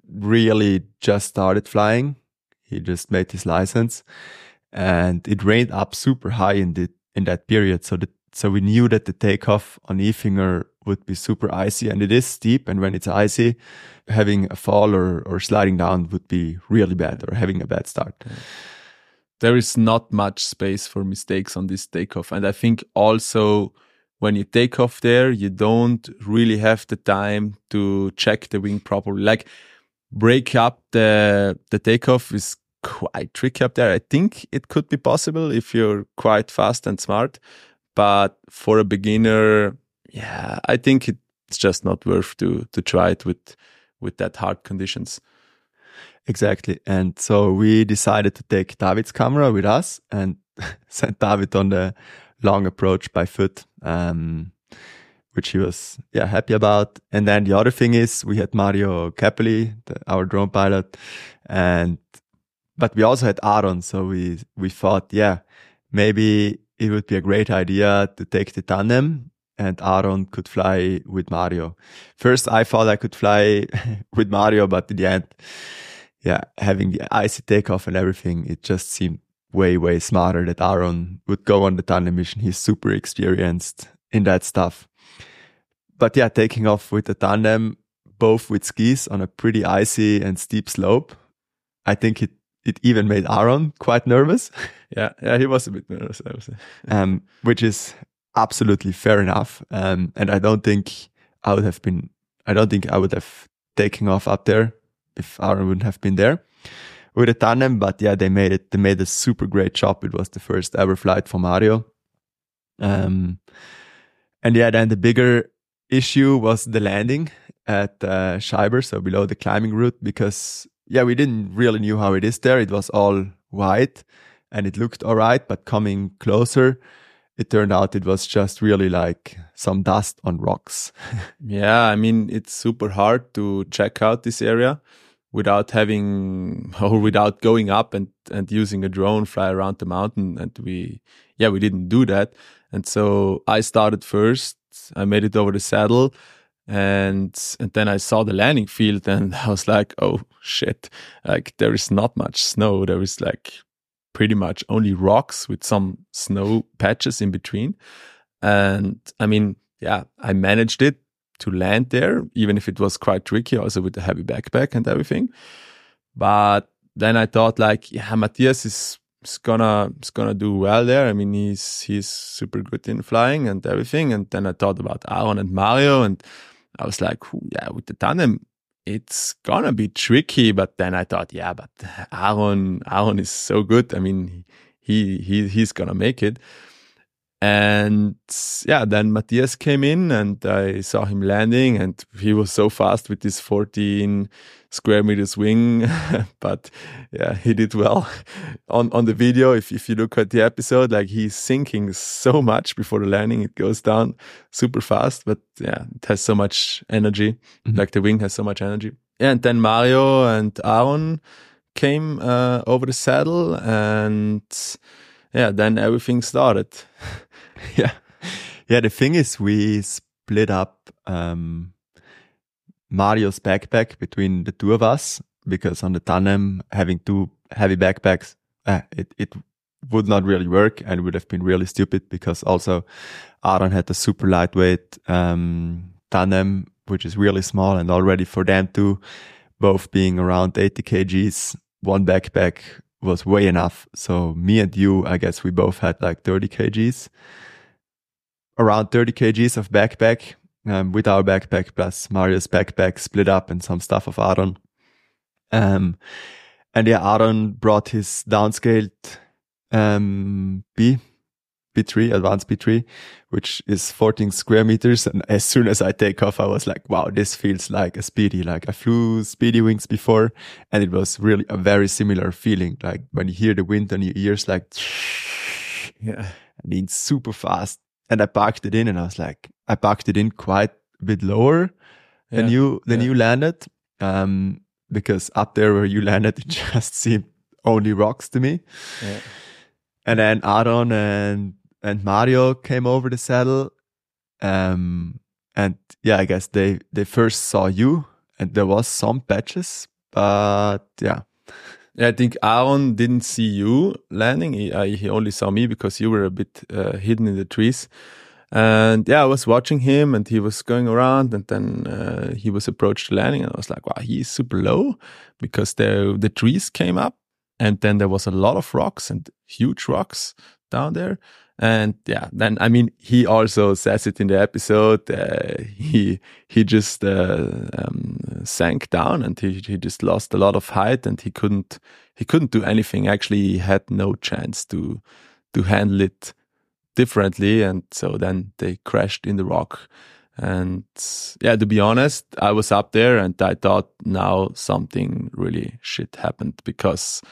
really just started flying. He just made his license and it rained up super high in the, in that period. So the, so we knew that the takeoff on Ifinger would be super icy and it is steep. And when it's icy, having a fall or, or sliding down would be really bad or having a bad start. There is not much space for mistakes on this takeoff. And I think also when you take off there, you don't really have the time to check the wing properly. Like break up the the takeoff is quite tricky up there. I think it could be possible if you're quite fast and smart, but for a beginner, yeah, I think it's just not worth to to try it with with that hard conditions. Exactly. And so we decided to take David's camera with us and send David on the long approach by foot. Um, which he was yeah happy about. And then the other thing is we had Mario Käpelli, our drone pilot, and but we also had Aaron. So we we thought yeah maybe it would be a great idea to take the tandem and Aaron could fly with Mario. First, I thought I could fly with Mario, but in the end, yeah, having the icy takeoff and everything, it just seemed way, way smarter that Aaron would go on the tandem mission. He's super experienced in that stuff but yeah, taking off with the tandem, both with skis on a pretty icy and steep slope. I think it, it even made Aaron quite nervous. Yeah. Yeah. He was a bit nervous. I would say. Um, which is absolutely fair enough. Um, and I don't think I would have been, I don't think I would have taken off up there if Aaron wouldn't have been there with a tandem. But yeah, they made it, they made a super great job. It was the first ever flight for Mario. Um, and yeah, then the bigger issue was the landing at uh, Scheiber, so below the climbing route, because yeah, we didn't really knew how it is there. It was all white and it looked all right, but coming closer, it turned out it was just really like some dust on rocks. yeah, I mean, it's super hard to check out this area without having or without going up and, and using a drone fly around the mountain. And we, yeah, we didn't do that. And so I started first I made it over the saddle and and then I saw the landing field and I was like, oh shit, like there is not much snow. There is like pretty much only rocks with some snow patches in between. And I mean, yeah, I managed it to land there, even if it was quite tricky, also with the heavy backpack and everything. But then I thought like, yeah, Matthias is he's gonna he's gonna do well there. I mean, he's he's super good in flying and everything. And then I thought about Aaron and Mario, and I was like, yeah, with the tandem, it's gonna be tricky. But then I thought, yeah, but Aaron Aaron is so good. I mean, he he he's gonna make it. And yeah, then Matthias came in and I saw him landing and he was so fast with this 14 square meters wing. but yeah, he did well on, on the video. If, if you look at the episode, like he's sinking so much before the landing, it goes down super fast. But yeah, it has so much energy. Mm-hmm. Like the wing has so much energy. Yeah, and then Mario and Aaron came uh, over the saddle and yeah, then everything started. yeah. Yeah. The thing is, we split up, um, Mario's backpack between the two of us because on the tandem, having two heavy backpacks, uh, it, it would not really work and would have been really stupid because also Aaron had a super lightweight, um, tandem, which is really small and already for them two, both being around 80 kgs, one backpack was way enough. So me and you, I guess we both had like 30 kgs around 30 kgs of backpack um, with our backpack plus Mario's backpack split up and some stuff of Aaron. Um, and yeah, Aaron brought his downscaled um, B, P3, advanced P3, which is 14 square meters. And as soon as I take off, I was like, wow, this feels like a speedy. Like I flew speedy wings before and it was really a very similar feeling. Like when you hear the wind on your ears, like, yeah, I mean, super fast and I parked it in and I was like, I parked it in quite a bit lower yeah, than you, than yeah. you landed. Um, because up there where you landed, it just seemed only rocks to me. Yeah. And then Aaron and, and Mario came over the saddle. Um, and yeah, I guess they, they first saw you and there was some patches, but yeah. I think Aaron didn't see you landing. He, uh, he only saw me because you were a bit uh, hidden in the trees. And yeah, I was watching him and he was going around and then uh, he was approached landing and I was like, wow, he's super low because the, the trees came up and then there was a lot of rocks and huge rocks down there. And yeah, then I mean, he also says it in the episode. Uh, he he just uh, um, sank down and he he just lost a lot of height and he couldn't he couldn't do anything. Actually, he had no chance to to handle it differently, and so then they crashed in the rock. And yeah, to be honest, I was up there and I thought now something really shit happened because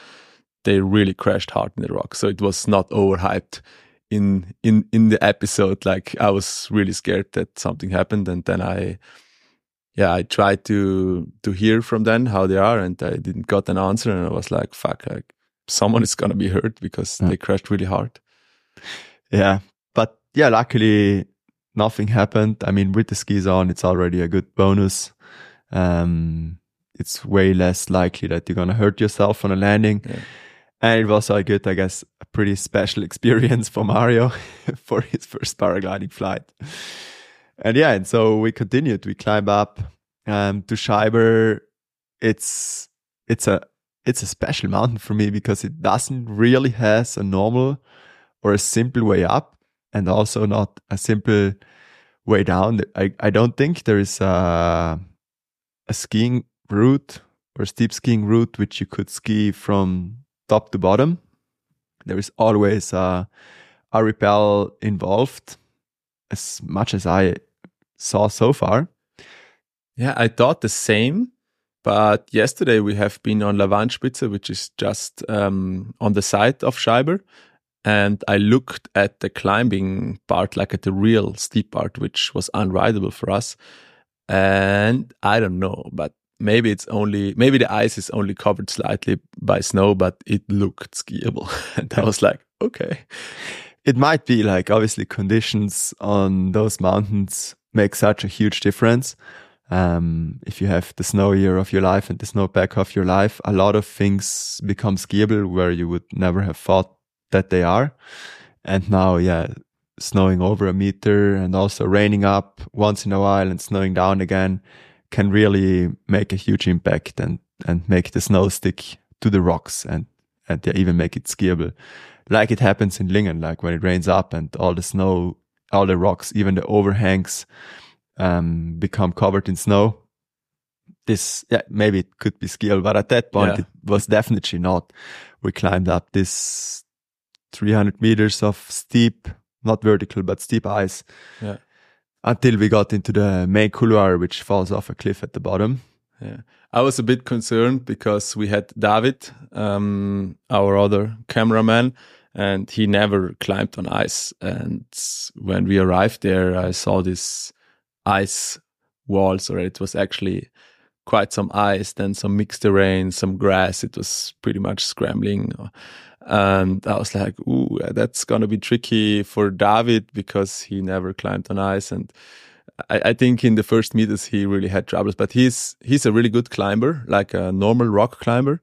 they really crashed hard in the rock. So it was not overhyped in in in the episode like i was really scared that something happened and then i yeah i tried to to hear from them how they are and i didn't got an answer and i was like fuck like someone is gonna be hurt because yeah. they crashed really hard. Yeah but yeah luckily nothing happened. I mean with the skis on it's already a good bonus. Um it's way less likely that you're gonna hurt yourself on a landing. Yeah and it was a good, I guess, a pretty special experience for Mario for his first paragliding flight. And yeah, and so we continued. We climb up um, to Scheiber. It's it's a it's a special mountain for me because it doesn't really has a normal or a simple way up, and also not a simple way down. I I don't think there is a a skiing route or steep skiing route which you could ski from top to bottom. There is always uh, a repel involved, as much as I saw so far. Yeah, I thought the same. But yesterday we have been on Lavandspitze, which is just um, on the side of Scheiber. And I looked at the climbing part, like at the real steep part, which was unrideable for us. And I don't know, but maybe it's only maybe the ice is only covered slightly by snow, but it looked skiable. and I was like, okay. It might be like obviously conditions on those mountains make such a huge difference. Um, if you have the snow year of your life and the snowpack of your life, a lot of things become skiable where you would never have thought that they are. And now, yeah, snowing over a meter and also raining up once in a while and snowing down again can really make a huge impact and and make the snow stick to the rocks and and yeah, even make it skiable. Like it happens in Lyngen, like when it rains up and all the snow, all the rocks, even the overhangs, um, become covered in snow. This, yeah, maybe it could be skiable, but at that point Yeah. it was definitely not. We climbed up this 300 meters of steep, not vertical, but steep ice Yeah. Until we got into the main couloir, which falls off a cliff at the bottom. Yeah. I was a bit concerned because we had David, um, our other cameraman, and he never climbed on ice. And when we arrived there, I saw this ice walls, or it was actually quite some ice, then some mixed terrain, some grass. It was pretty much scrambling. And I was like, ooh, that's going to be tricky for David because he never climbed on ice. And I, I think in the first meters he really had troubles, but he's he's a really good climber, like a normal rock climber.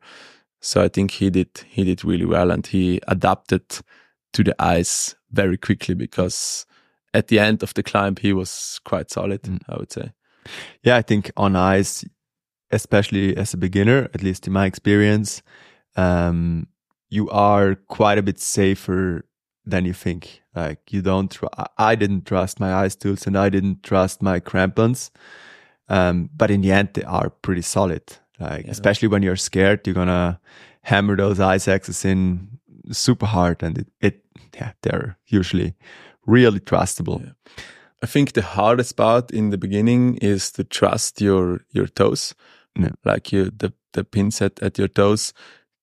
So I think he did he did really well, and he adapted to the ice very quickly because at the end of the climb he was quite solid. Mm. I would say. Yeah, I think on ice, especially as a beginner, at least in my experience, um, you are quite a bit safer than you think. Like you don't, tr- I- I didn't trust my ice tools and I didn't trust my crampons. Um, but in the end, they are pretty solid. Like, Yeah. especially when you're scared, you're gonna hammer those ice axes in super hard and it, it yeah, they're usually really trustable. Yeah. I think the hardest part in the beginning is to trust your your toes, Yeah. like you the the pin set at your toes,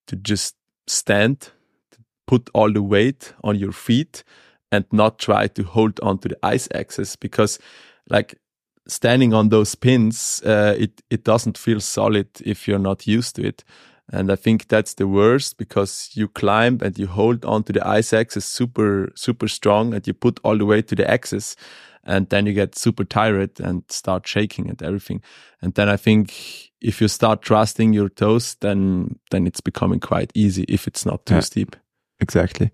to just stand, put all the weight on your feet, and not try to hold on to the ice axis because, like standing on those pins, uh, it it doesn't feel solid if you're not used to it. And I think that's the worst because you climb and you hold on to the ice axis super, super strong and you put all the weight to the axis and then you get super tired and start shaking and everything. And then I think if you start trusting your toes, then, then it's becoming quite easy if it's not too Yeah. steep. Exactly.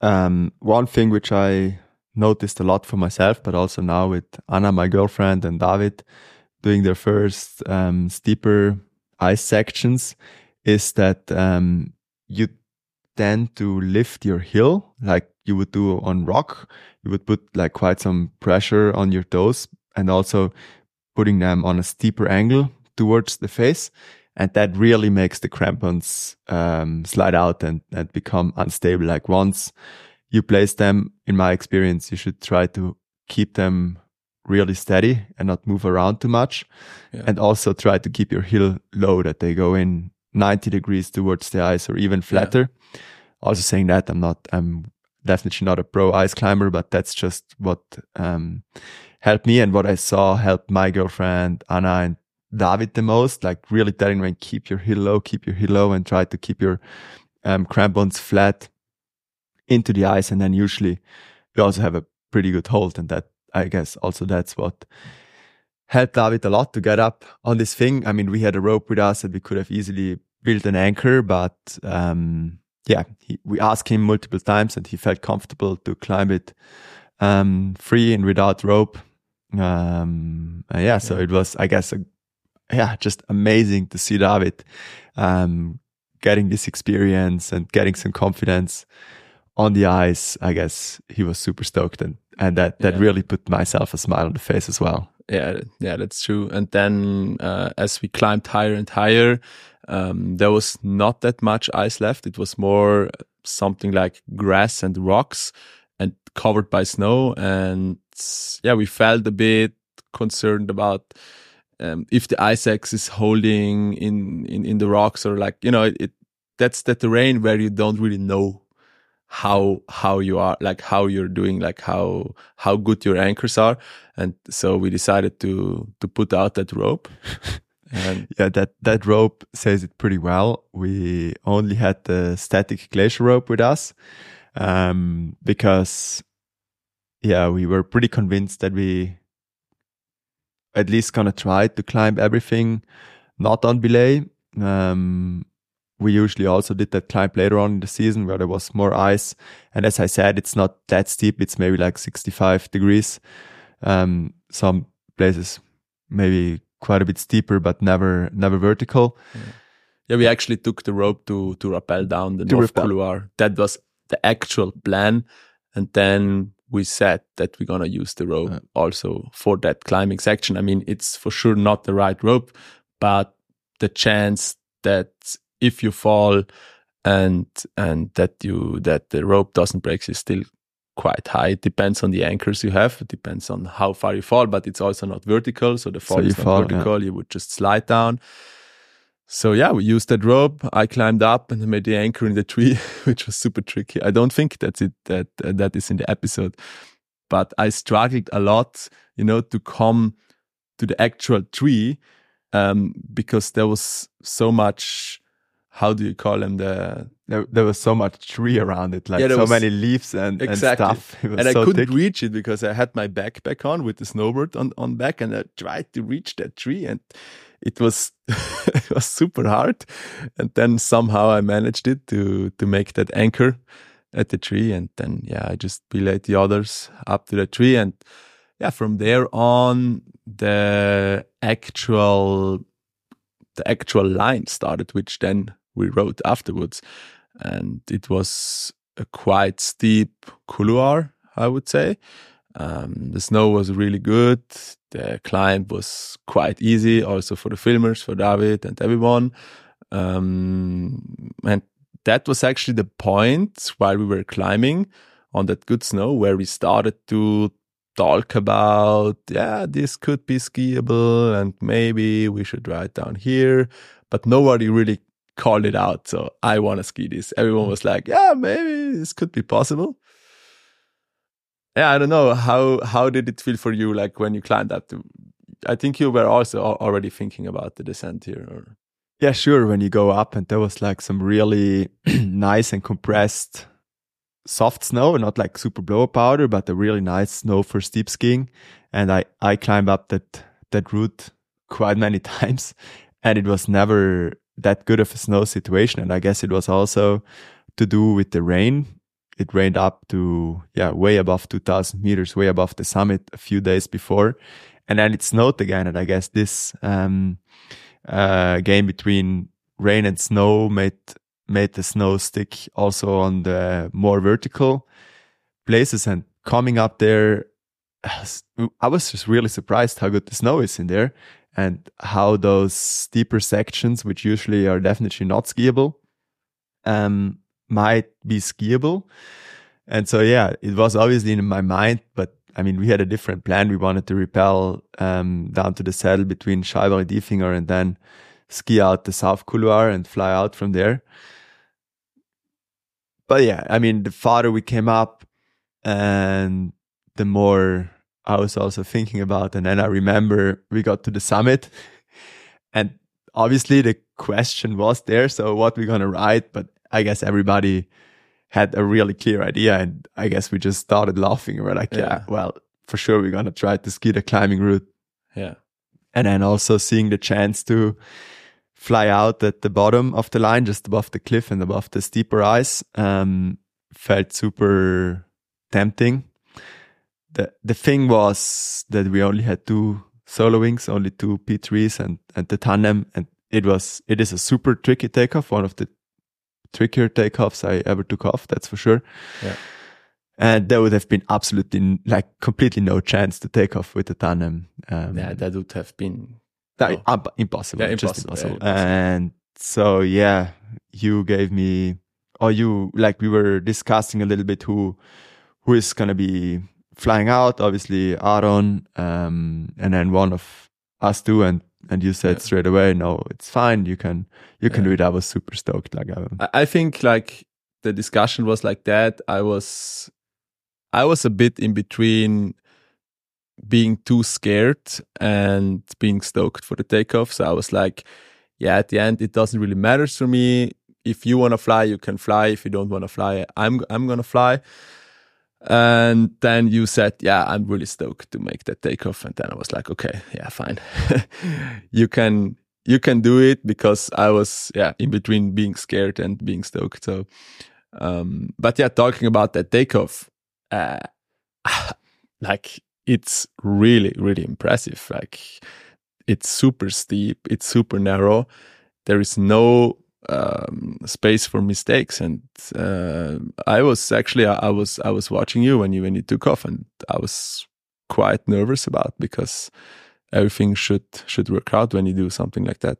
Um, one thing which I noticed a lot for myself, but also now with Anna, my girlfriend, and David doing their first um, steeper ice sections, is that um, you tend to lift your heel like you would do on rock. You would put like quite some pressure on your toes and also putting them on a steeper angle towards the face and that really makes the crampons um, slide out and, and become unstable. Like once you place them, in my experience, you should try to keep them really steady and not move around too much. Yeah. And also try to keep your heel low that they go in 90 degrees towards the ice or even flatter. Also saying that I'm not, I'm definitely not a pro ice climber, but that's just what um, helped me and what I saw helped my girlfriend Anna and David the most, like really telling them, keep your heel low, keep your heel low and try to keep your um, crampons flat into the ice. And then usually you also have a pretty good hold. And that, I guess also that's what helped David a lot to get up on this thing. I mean, we had a rope with us and we could have easily built an anchor, but, um, yeah, he, we asked him multiple times and he felt comfortable to climb it, um, free and without rope. Um, yeah, so Yeah. it was, I guess, a, yeah, just amazing to see David, um, getting this experience and getting some confidence on the ice. I guess he was super stoked and, and that, that Yeah. really put myself a smile on the face as well. Yeah, yeah, that's true. And then uh, as we climbed higher and higher, um, there was not that much ice left. It was more something like grass and rocks and covered by snow. And yeah, we felt a bit concerned about um, if the ice axe is holding in, in, in the rocks or like, you know, it, it that's the terrain where you don't really know how how you are like how you're doing like how how good your anchors are and so we decided to to put out that rope and Yeah, that, that rope says it pretty well. We only had the static glacier rope with us, um, because, yeah, we were pretty convinced that we at least gonna try to climb everything not on belay. Um, we usually also did that climb later on in the season where there was more ice. And as I said, it's not that steep. It's maybe like 65 degrees. Um, some places maybe quite a bit steeper, but never, never vertical. Yeah. Yeah, we actually took the rope to to rappel down the To North rappel. Couloir. That was the actual plan, and then we said that we're gonna use the rope Yeah. also for that climbing section. I mean, it's for sure not the right rope, but the chance that if you fall and and that you that the rope doesn't break is still quite high. It depends on the anchors you have. It depends on how far you fall, but it's also not vertical. So the fall you is not fall, yeah. vertical. You would just slide down. So yeah, we used that rope. I climbed up and I made the anchor in the tree, which was super tricky. I don't think that's it. That uh, that is in the episode, but I struggled a lot, you know, to come to the actual tree um, because there was so much. How do you call them? The There, there was so much tree around it, like Yeah, so was- many leaves and, Exactly. and stuff. It was and so I couldn't thick. reach it because I had my backpack on with the snowboard on, on back and I tried to reach that tree and it was it was super hard. And then somehow I managed it to to make that anchor at the tree and then yeah, I just belayed the others up to the tree and yeah, from there on the actual the actual line started, which then we rode afterwards. And it was a quite steep couloir, I would say. Um, the snow was really good. The climb was quite easy, also for the filmers, for David and everyone. Um, and that was actually the point while we were climbing on that good snow where we started to talk about, yeah, this could be skiable and maybe we should ride down here. But nobody really called it out. So I want to ski this. Everyone was like, yeah, maybe this could be possible. Yeah, I don't know how how did it feel for you like when you climbed up to I think you were also already thinking about the descent here or Yeah, sure. When you go up, and there was like some really nice and compressed soft snow, not like super blow powder, but a really nice snow for steep skiing. And I I climbed up that that route quite many times, and it was never that good of a snow situation. And I guess it was also to do with the rain. It rained up to yeah way above two thousand meters, way above the summit a few days before, and then it snowed again. And I guess this um, uh, game between rain and snow made made the snow stick also on the more vertical places and coming up there I was just really surprised how good the snow is in there and how those steeper sections which usually are definitely not skiable um might be skiable and so yeah it was obviously in my mind but I mean, we had a different plan. We wanted to repel um, down to the saddle between Scheibari Diefinger and then ski out the South Couloir and fly out from there. But yeah, I mean, the farther we came up and the more I was also thinking about. And then I remember we got to the summit and obviously the question was there. So what we're going to ride? But I guess everybody had a really clear idea. And I guess we just started laughing. We're like, yeah, Yeah. well, for sure, we're going to try to ski the climbing route. yeah. And then also seeing the chance to fly out at the bottom of the line, just above the cliff and above the steeper ice, um, felt super tempting. The, the thing was that we only had two solo wings, only two P3s and, and the tandem. And it was, it is a super tricky takeoff, one of the trickier takeoffs I ever took off, that's for sure. Yeah. And there would have been absolutely like completely no chance to take off with the tandem. Um, Yeah, that would have been that, Oh. imp- impossible. Yeah, just impossible, impossible. yeah, impossible. And so, yeah, you gave me, or you, like, we were discussing a little bit who, who is going to be flying out. Obviously, Aaron, um, and then one of us two. And, and you said Yeah. straight away, no, it's fine. You can, you can Yeah. do it. I was super stoked. Like, I, I- think like the discussion was like that. I was I was a bit in between being too scared and being stoked for the takeoff. So I was like, yeah, at the end it doesn't really matter to me. If you want to fly, you can fly. If you don't want to fly, I'm I'm going to fly. And then you said, yeah, I'm really stoked to make that takeoff. And then I was like, okay, yeah, fine. you can you can do it because I was yeah in between being scared and being stoked. So, um, but yeah, talking about that takeoff, uh, like it's really really impressive. Like it's super steep, it's super narrow, there is no um, space for mistakes. And uh, I was actually I, I was I was watching you when you when you took off, and I was quite nervous about because everything should should work out when you do something like that.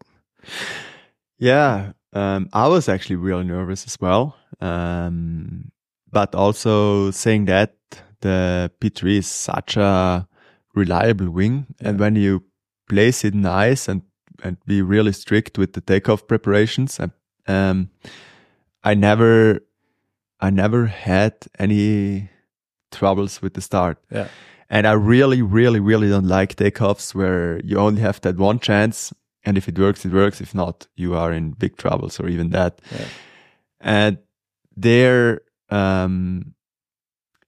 Yeah, um, I was actually really nervous as well. Um, but also saying that the P3 is such a reliable wing, and when you place it nice and and be really strict with the takeoff preparations, and um, I never I never had any troubles with the start. Yeah. And I really, really, really don't like takeoffs where you only have that one chance. And if it works, it works. If not, you are in big troubles or even that. Yeah. And there, um,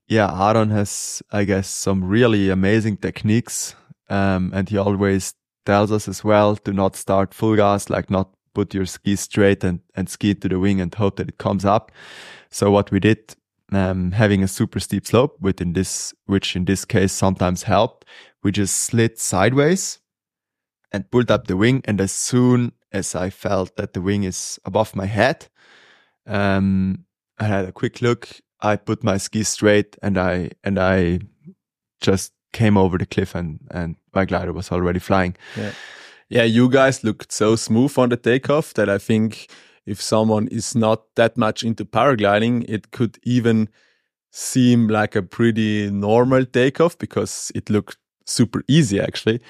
yeah, Aaron has, I guess, some really amazing techniques. Um, and he always tells us as well to not start full gas, like not put your ski straight and, and ski to the wing and hope that it comes up. So what we did um, having a super steep slope, within this, which in this case sometimes helped. We just slid sideways and pulled up the wing. And as soon as I felt that the wing is above my head, um, I had a quick look. I put my ski straight and I, and I just came over the cliff and, and my glider was already flying. Yeah. Yeah. You guys looked so smooth on the takeoff that I think if someone is not that much into paragliding, it could even seem like a pretty normal takeoff because it looked super easy actually.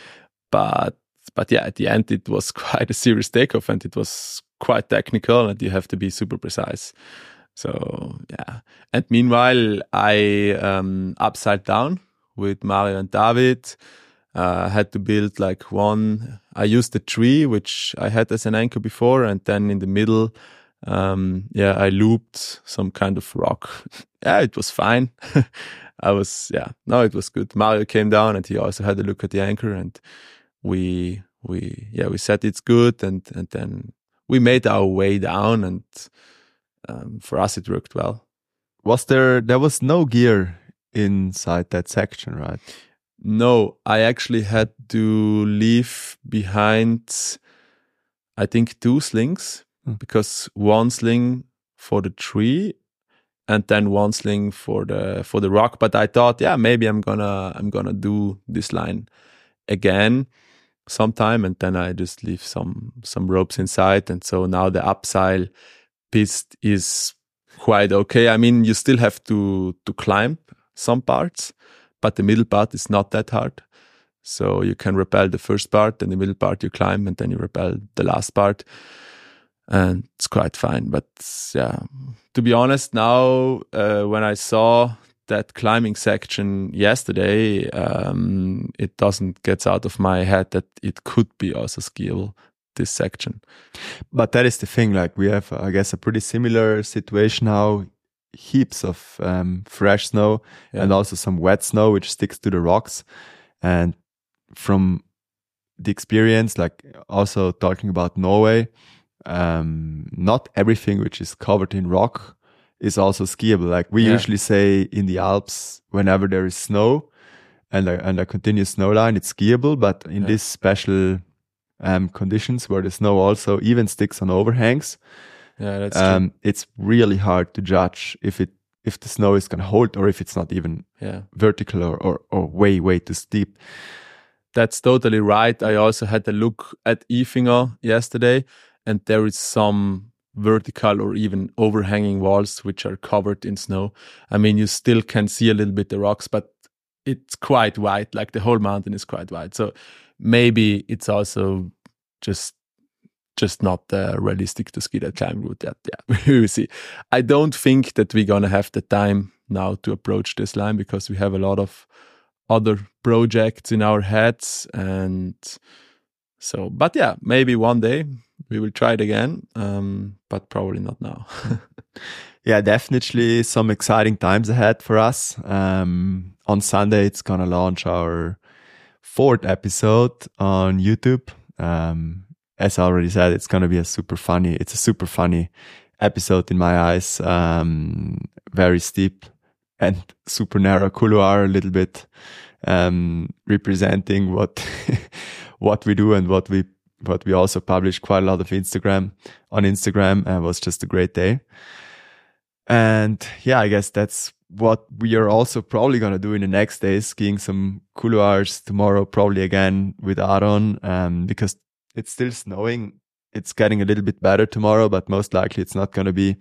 But but yeah, at the end it was quite a serious takeoff and it was quite technical and you have to be super precise. So yeah. And meanwhile I um upside down with Mario and David. Uh, I had to build like one. I used the tree, which I had as an anchor before, and then in the middle, um, yeah, I looped some kind of rock. yeah, it was fine. I was, yeah, no, it was good. Mario came down and he also had a look at the anchor, and we, we, yeah, we said it's good, and and then we made our way down, and um, for us it worked well. Was there? There was no gear inside that section, right? No, I actually had to leave behind, I think, two slings Mm. because one sling for the tree and then one sling for the for the rock. But I thought, yeah, maybe I'm gonna I'm gonna do this line again sometime, and then I just leave some some ropes inside, and so now the upside piece is quite okay. I mean, you still have to to climb some parts, but the middle part is not that hard. So you can repel the first part, then the middle part you climb, and then you repel the last part, and it's quite fine. But yeah, to be honest, now uh, when I saw that climbing section yesterday, um, it doesn't get out of my head that it could be also skiable this section. But that is the thing. Like we have, I guess, a pretty similar situation now. Heaps of um, fresh snow Yeah. and also some wet snow, which sticks to the rocks. And from the experience, like also talking about Norway, um, not everything which is covered in rock is also skiable. Like we Yeah. usually say in the Alps, whenever there is snow and a, and a continuous snow line, it's skiable. But in Yeah. this special um, conditions where the snow also even sticks on overhangs, Yeah, that's true. um, it's really hard to judge if it if the snow is going to hold or if it's not even Yeah. vertical or, or, or way way too steep. That's totally right. I also had a look at Ifinger yesterday, and there is some vertical or even overhanging walls which are covered in snow. I mean, you still can see a little bit the rocks, but it's quite white. Like the whole mountain is quite white. So maybe it's also just just not uh, realistic to ski that climb route yet. Yeah, we will see. I don't think that we're gonna have the time now to approach this line because we have a lot of other projects in our heads and so but yeah maybe one day we will try it again um but probably not now Yeah, definitely some exciting times ahead for us. Um, on Sunday, it's gonna launch our fourth episode on YouTube. Um, as I already said, it's gonna be a super funny. It's a super funny episode in my eyes. Um, very steep and super narrow couloir, a little bit um, representing what what we do and what we what we also published quite a lot of Instagram on Instagram and it was just a great day. And yeah, I guess that's what we are also probably going to do in the next days, skiing some couloirs tomorrow, probably again with Aaron, um, because it's still snowing. It's getting a little bit better tomorrow, but most likely it's not going to be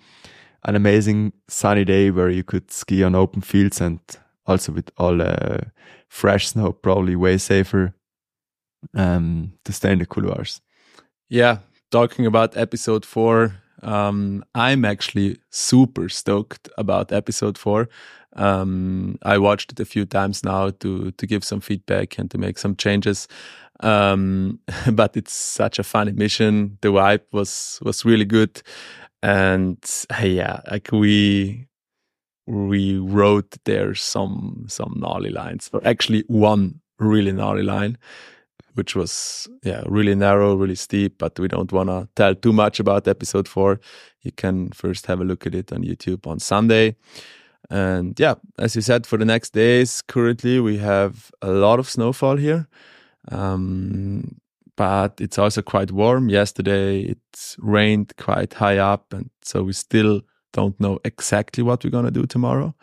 an amazing sunny day where you could ski on open fields and also with all uh, fresh snow, probably way safer um, to stay in the couloirs. Yeah, talking about episode four, um, I'm actually super stoked about episode four. Um, I watched it a few times now to to give some feedback and to make some changes. Um, but it's such a fun mission. The vibe was was really good, and yeah, like we we wrote there some some gnarly lines, or actually one really gnarly line which was yeah really narrow, really steep. But we don't want to tell too much about episode four. You can first have a look at it on YouTube on Sunday. And yeah, as you said, for the next days, currently we have a lot of snowfall here. Um, but it's also quite warm. Yesterday it rained quite high up, and so we still don't know exactly what we're gonna do tomorrow.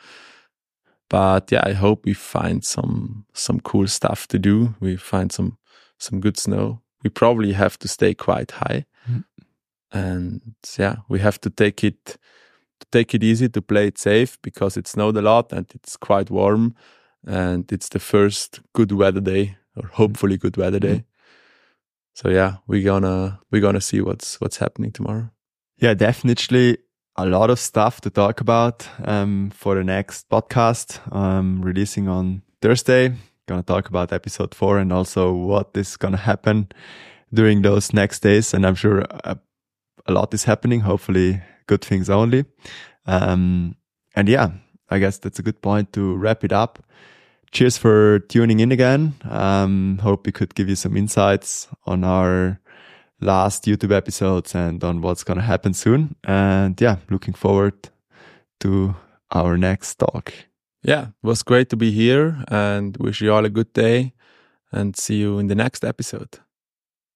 But yeah, I hope we find some some cool stuff to do. We find some some good snow. We probably have to stay quite high, mm. and yeah, we have to take it to take it easy to play it safe because it snowed a lot and it's quite warm, and it's the first good weather day or hopefully good weather day. Mm. So yeah, we're gonna we're gonna see what's what's happening tomorrow. Yeah, definitely a lot of stuff to talk about um, for the next podcast um, releasing on Thursday to talk about episode four and also what is to happen during those next days. And I'm sure a, a lot is happening, hopefully good things only. Um, and yeah, I guess that's a good point to wrap it up. Cheers for tuning in again. Um, hope we could give you some insights on our last YouTube episodes and on what's going to happen soon. And yeah, looking forward to our next talk. Yeah, it was great to be here and wish you all a good day and see you in the next episode.